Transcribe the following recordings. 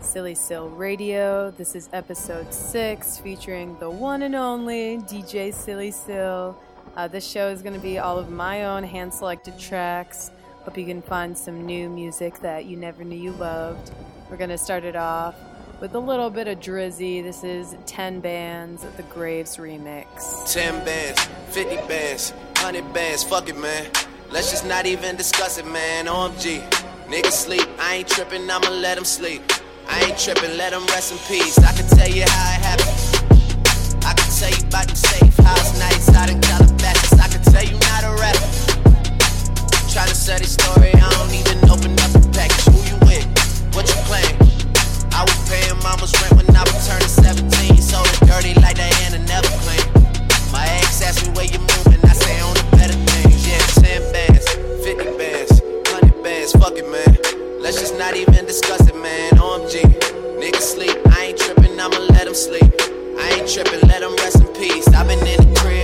Silly Sill Radio. This is episode six featuring the one and only DJ Silly Sill. Uh, this show is going to be all of my own hand selected tracks. Hope you can find some new music that you never knew you loved. We're going to start it off with a little bit of Drizzy. This is 10 bands, the Graves remix. 10 bands, 50 bands, 100 bands, fuck it, man. Let's just not even discuss it, man. OMG. Niggas sleep, I ain't tripping, I'ma let them sleep. I ain't tripping, let them rest in peace. I can tell you how it happened. I can tell you about the safe house nights out in Calabasas. I can tell you not a rapper. Try to this story, I don't even open up the package. Who you with? What you playing? I was paying mama's rent when I was turning 17. So dirty like Diana never clean. My ex asked me where you moving, I say on the better things. Yeah, 10 bands, 50 bands, 100 bands, fuck it, man. Let's just not even discuss it, man. Sleep. I ain't tripping, let them rest in peace. I've been in the crib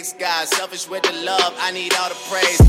God, selfish with the love, I need all the praise.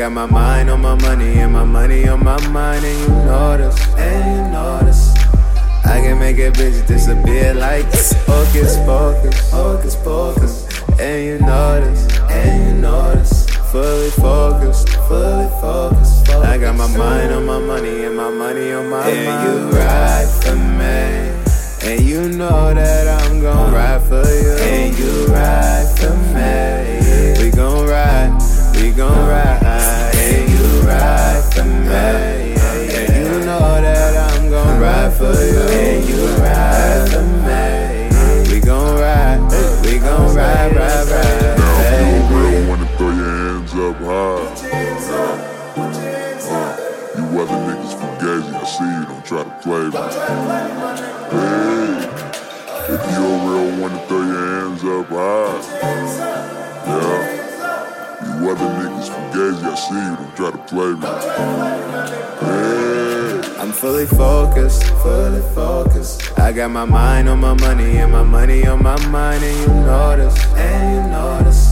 Got my mind on my money and my money on my mind, and you notice, and you notice. I can make a bitch disappear like focus, focus, focus, focus. And you notice, and you notice. Fully focused, fully focused. I got my mind on my money and my money on my and mind. And you ride for me. And you know that I'm gon' ride for you. And you ride for me. We gon' ride, we gon' ride. And you ride for me. And you know that I'm gon' ride for you. And you ride for me. We gon' ride, we gon' ride, ride, ride. Now if You baby. wanna throw your hands up high. Uh, you other niggas fugazi, I see you, don't try to play me. Hey, if you a real one to throw your hands up high. Yeah. You other niggas fugazi, I see you, don't try to play me. Hey. I'm fully focused, fully focused. I got my mind on my money and my money on my mind, and you notice, and you notice.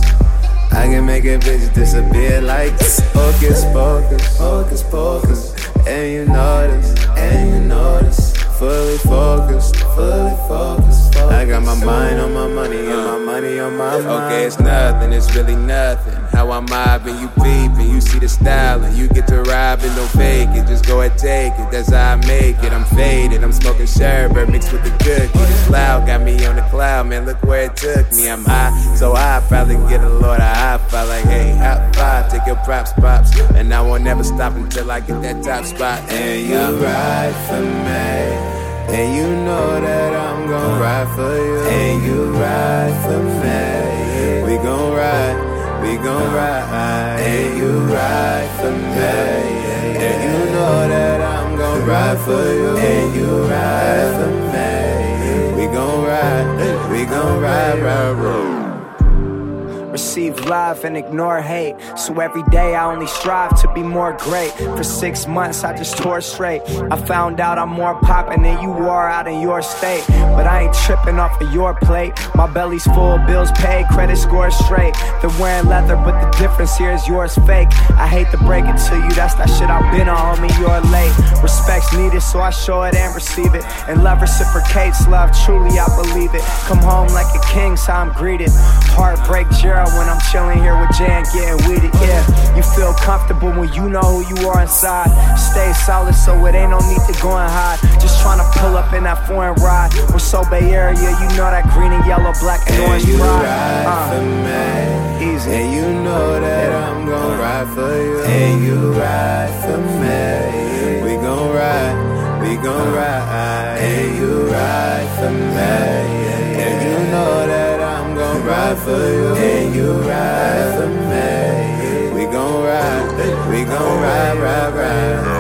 I can make a bitch disappear like focus, focus, focus, focus. And you notice, and you notice. Fully focused, fully focused. I got my mind on my money and my money on my mind. Okay, it's nothing, it's really nothing. How I'm mobbing, you peeping, you see the styling. You get to robbing, don't fake it, just go and take it. That's how I make it. I'm faded, I'm smoking sherbet mixed with the cookie. This loud got me on the cloud, man. Look where it took me. I'm high, so I probably get a Lord a high five. Like, hey, hot five, take your props, pops. And I won't never stop until I get that top spot. And you ride for me. And you know that I'm gon' ride for you. And you ride for me. We gon' ride, we gon' ride. And you ride for me. And you know that I'm gon' ride for you. And you ride for me. We gon' ride, we gon' ride, ride, ride receive love and ignore hate. So every day I only strive to be more great. For six months I just tore straight. I found out I'm more poppin' than you are out in your state. But I ain't trippin' off of your plate. My belly's full, bills paid, credit score straight. They're wearing leather, but the difference here is yours fake. I hate to break it to you, that's that shit I've been on, homie. You're late. Respect's needed, so I show it and receive it. And love reciprocates love, truly I believe it. Come home like a king, so I'm greeted. Heartbreak Gerald when I'm chilling here with Jan getting with it. Yeah, you feel comfortable when you know who you are inside. Stay solid so it ain't no need to go and hide. Just trying to pull up in that foreign ride. We're so Bay Area, you know that green and yellow, black and, and orange you pride. Ride uh, for me. Easy. And you know that I'm gon' ride for you. And you ride for me. We gon' ride, we gon' ride. And you ride for me. Ride for you, and you ride for me. We gon' ride, we gon' ride, ride, ride,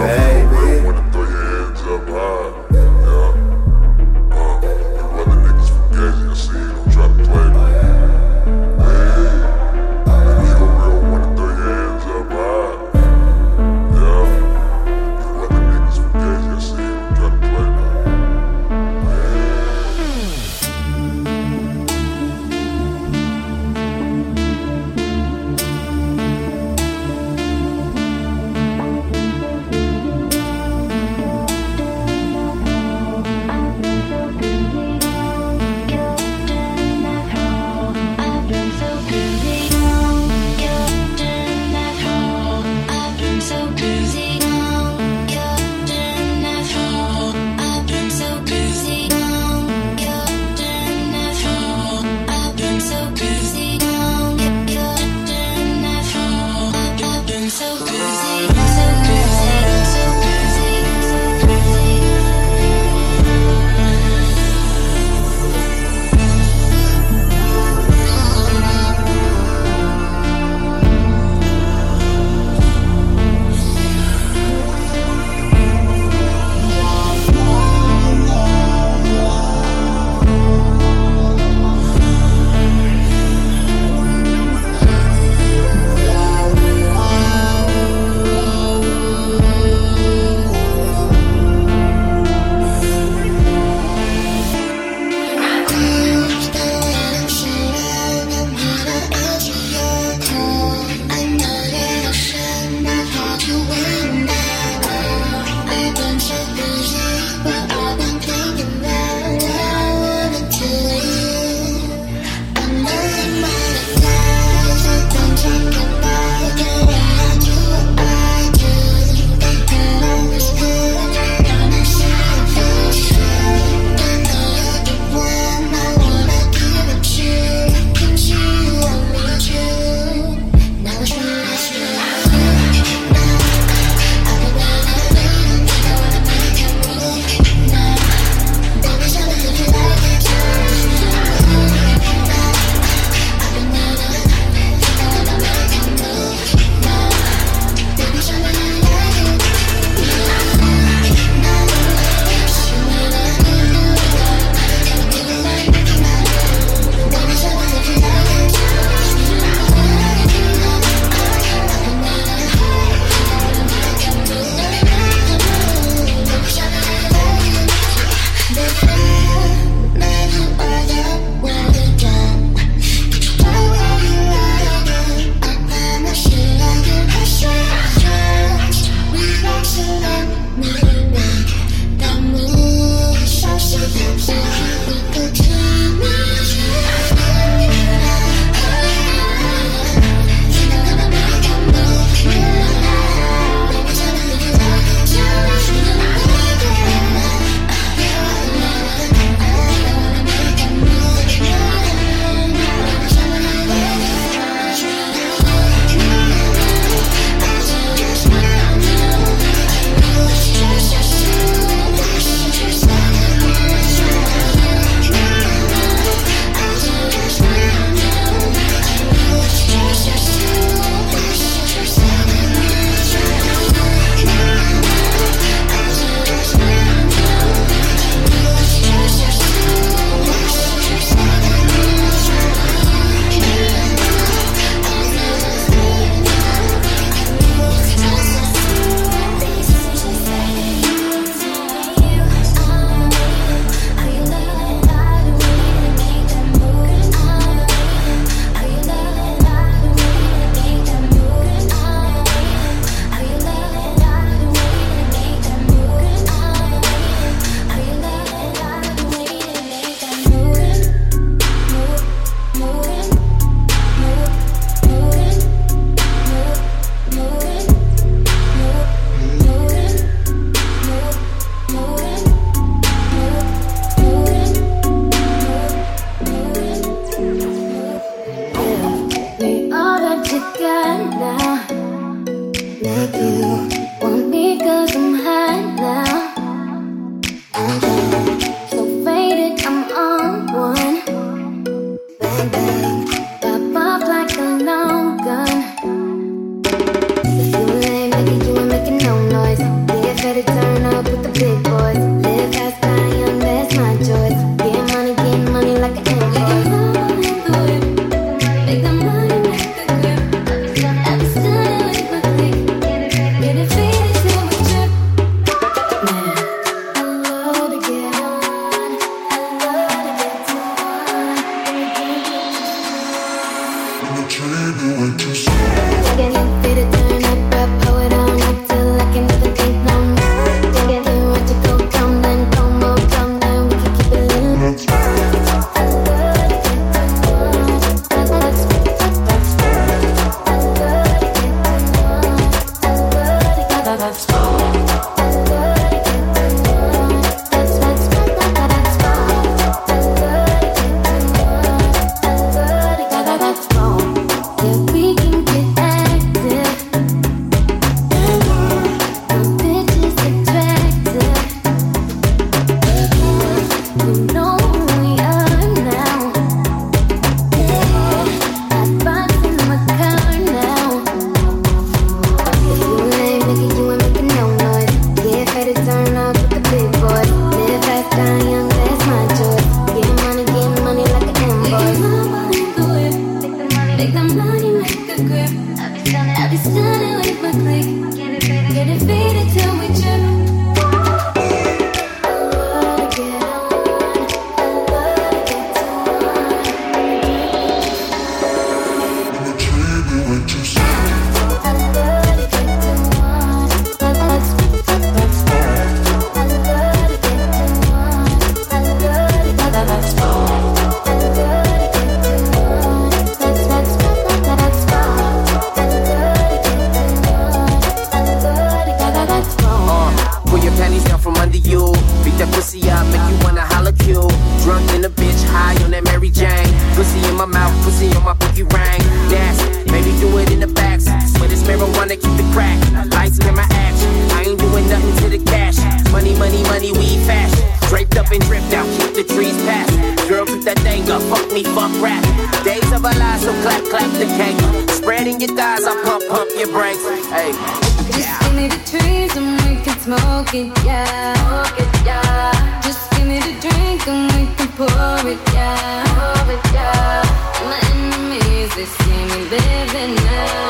They see me living now.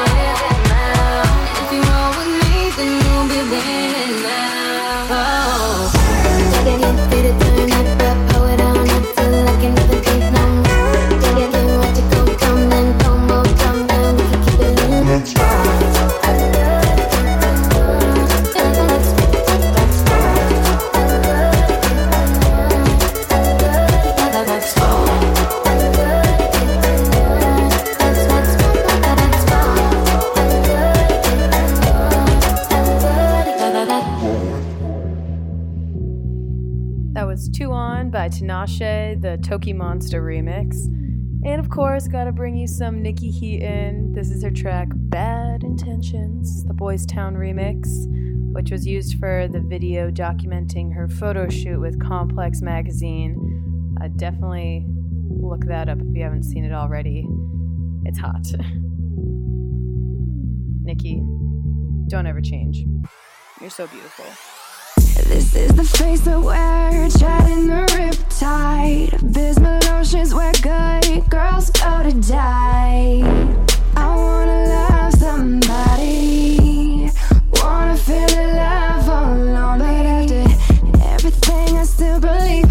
Toki Monster remix. And of course, gotta bring you some Niykee Heaton. This is her track Bad Intentions, the Boys Town remix, which was used for the video documenting her photo shoot with Complex Magazine. Uh, definitely look that up if you haven't seen it already. It's hot. Nikki, don't ever change. You're so beautiful. This is the face that we're chatting the riptide. Abysmal oceans where good girls go to die. I wanna love somebody, wanna feel the love alone. But after everything, I still believe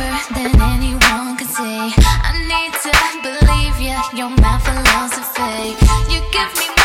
deeper than anyone could see. I need to believe you, you're my philosophy. You give me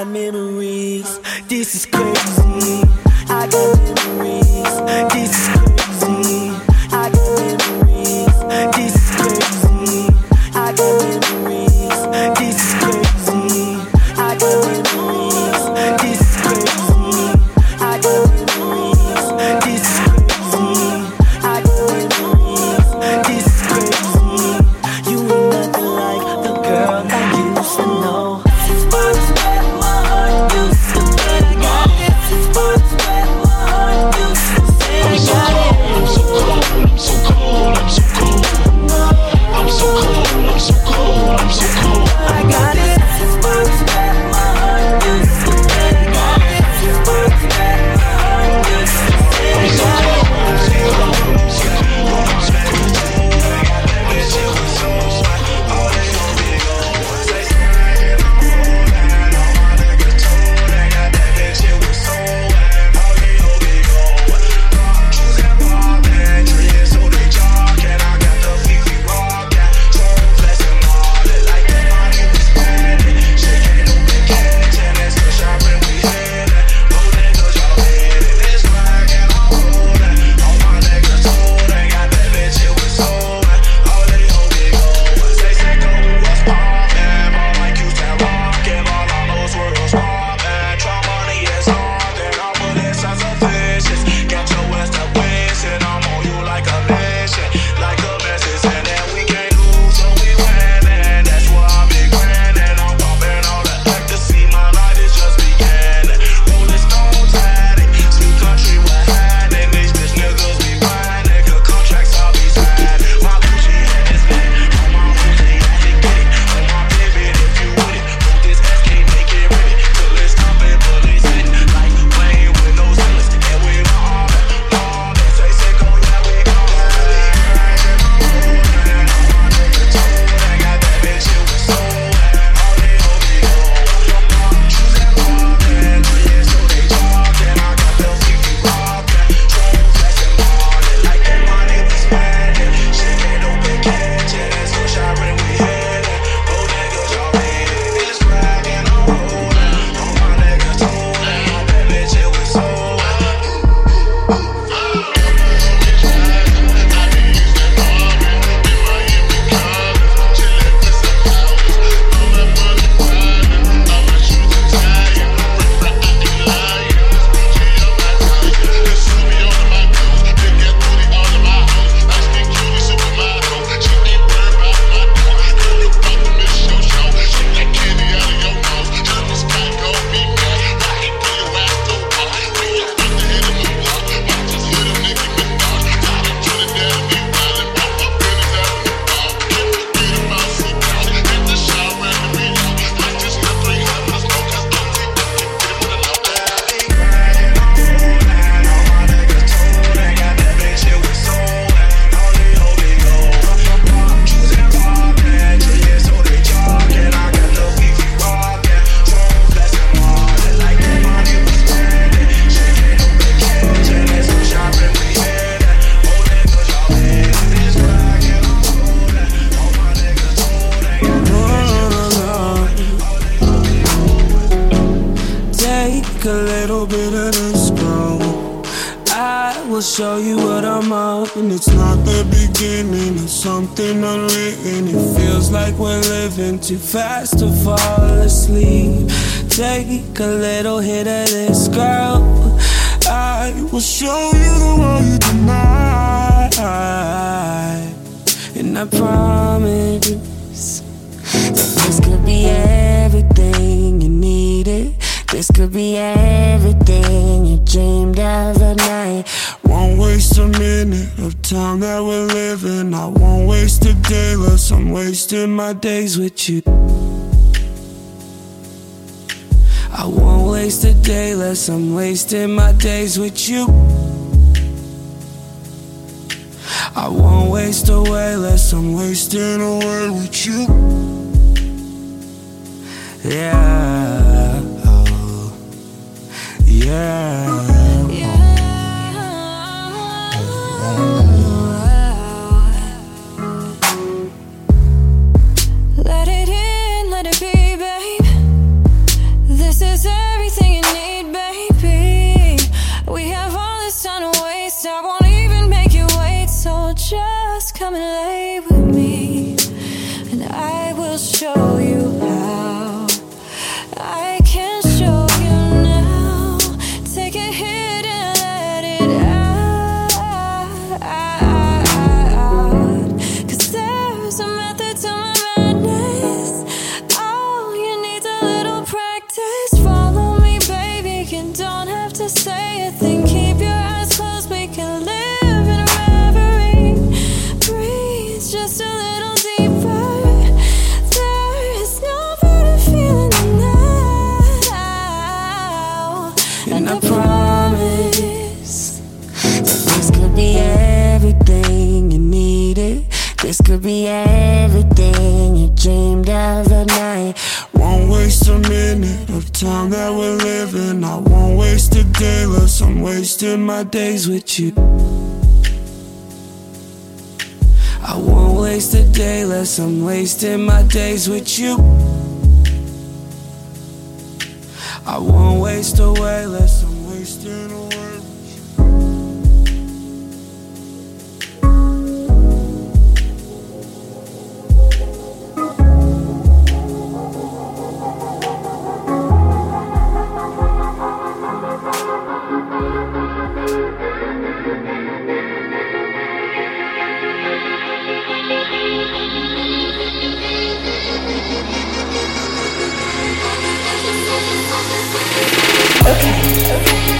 got memories. This, girl. I will show you the world deny, and I promise. that This could be everything you needed. This could be everything you dreamed of at night. Won't waste a minute of time that we're living. I won't waste a day less. I'm wasting my days with you. I won't waste a day less. I'm wasting my days with you. I won't waste away less. I'm wasting away with you. Yeah. Oh. Yeah. Come and lay with me, and I will show you. Could be everything you dreamed of at night. Won't waste a minute of time that we're living. I won't waste a day less. I'm wasting my days with you. I won't waste a day less. I'm wasting my days with you. I won't waste away less. Thank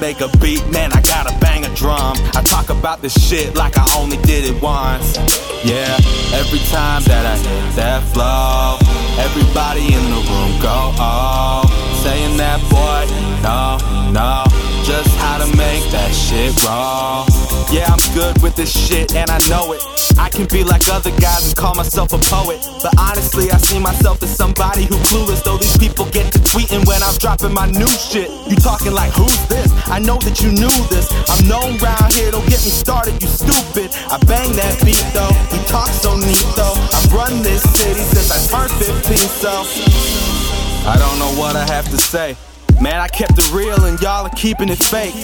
Make a beat, man, I gotta bang a drum. I talk about this shit like I only did it once. Yeah, every time that I hit that flow, everybody in the room go, off. Saying that boy, no, no, just how to make that shit roll. Good with this shit and I know it. I can be like other guys and call myself a poet. But honestly, I see myself as somebody who clueless. Though these people get to tweeting when I'm dropping my new shit. You talking like, who's this? I know that you knew this. I'm known round here, don't get me started, you stupid. I bang that beat though, we talk so neat though. I've run this city since I turned 15, so. I don't know what I have to say. Man, I kept it real and y'all are keeping it fake.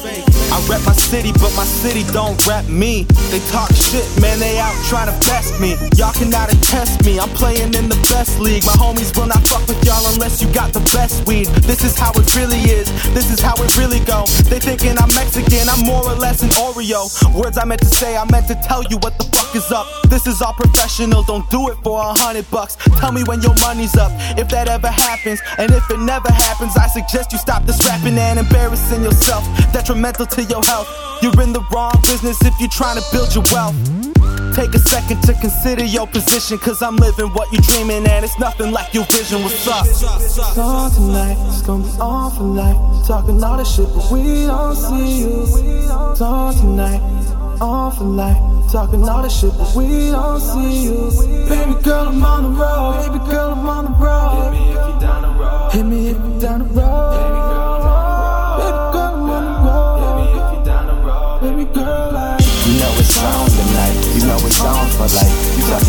I rep my city, but my city don't rep me. They talk shit, man, they out trying to best me. Y'all cannot attest me, I'm playing in the best league. My homies will not fuck with y'all unless you got the best weed. This is how it really is, this is how it really go. They thinking I'm Mexican, I'm more or less an Oreo. Words I meant to say, I meant to tell you what the fuck is up. This is all professional, don't do it for a hundred bucks. Tell me when your money's up, if that ever happens. And if it never happens, I suggest you stop this rapping and embarrassing yourself. Detrimental to your health. You're in the wrong business if you're trying to build your wealth. Take a second to consider your position, cause I'm living what you're dreaming, and it's nothing like your vision. What's up? On tonight, it's gonna be on for life. Talking all this shit, but we don't see you. On tonight, on for life. Talking all this shit, but we don't see you. Baby girl, I'm on the road. Baby girl, I'm on the road. Hit me if you down the road. Hit me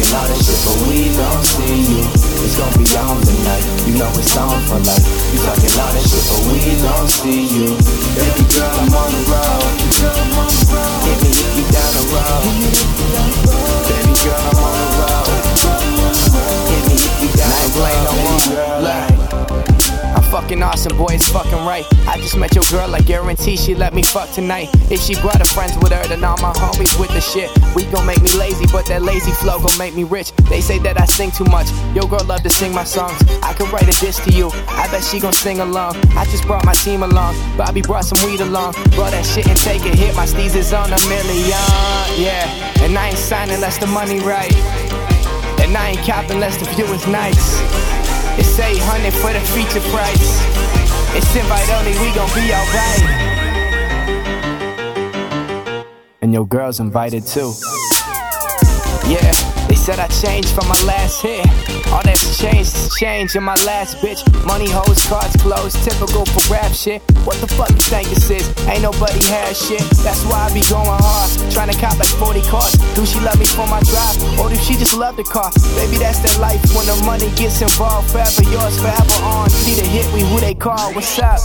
All that shit, but we don't see you. It's gonna be on tonight, you know it's on for life. You talking all that shit, but we don't see you. Baby girl, I'm on the road. Hit me if you down the road. Baby girl, I'm on the road. Hit me if you down the road. Fucking awesome, boy, it's fucking right. I just met your girl, I guarantee she let me fuck tonight. If she brought her friends with her, then all my homies with the shit. We gon' make me lazy, but that lazy flow gon' make me rich. They say that I sing too much. Your girl love to sing my songs. I could write a diss to you. I bet she gon' sing along. I just brought my team along. Bobby brought some weed along. Brought that shit and take it. Hit my steez is on a million. Yeah. And I ain't signing unless the money right. And I ain't copping unless the view is nice. It's 800 for the feature price. It's invite only, we gon' be alright. And your girl's invited too. Yeah, they said I changed from my last hit. All that's changed is change in my last bitch. Money, hoes, cards clothes, typical for rap shit. What the fuck you think this is? Ain't nobody had shit. That's why I be going hard. Trying to cop like 40 cars. Do she love me for my drive? Or do she just love the car? Baby, that's that life when the money gets involved. Forever yours, forever on. See the hit we who they call. What's up?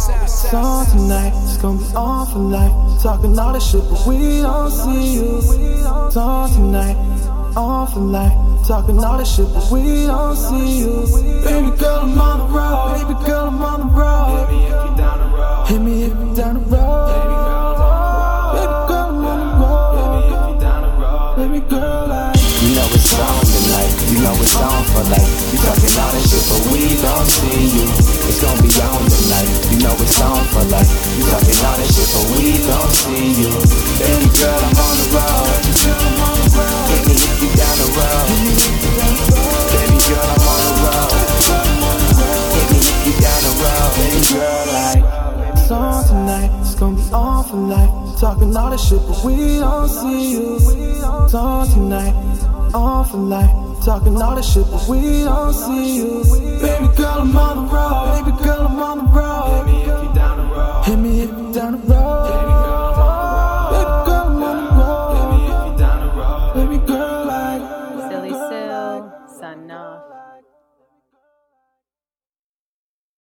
On tonight, it's gonna be on for life. Talking all this shit, but we don't see you. It's on tonight, on for life. Talking all this shit, but we don't see you. Baby girl, I'm on the road. Baby girl, I'm on the road. Hit me if you down the road. Hit me if you down the road. Baby girl, I'm on the road. Hit me down the road. Baby girl, it's on for life. You talking all that shit, but we don't see you. It's gonna be on tonight, you know it's on for life. You talking all that shit, but we don't see you. Baby girl, I'm on the road. Hit me if you down the road. Baby girl, I'm on the road. Hit me if you down the road. Baby girl, like. It's on tonight, it's gonna be on for life. Talking all this shit, but we don't see you. It's on tonight, on for life. Talking all the shit, but we don't see you. Baby girl, I'm on the road. Baby girl, I'm on the road.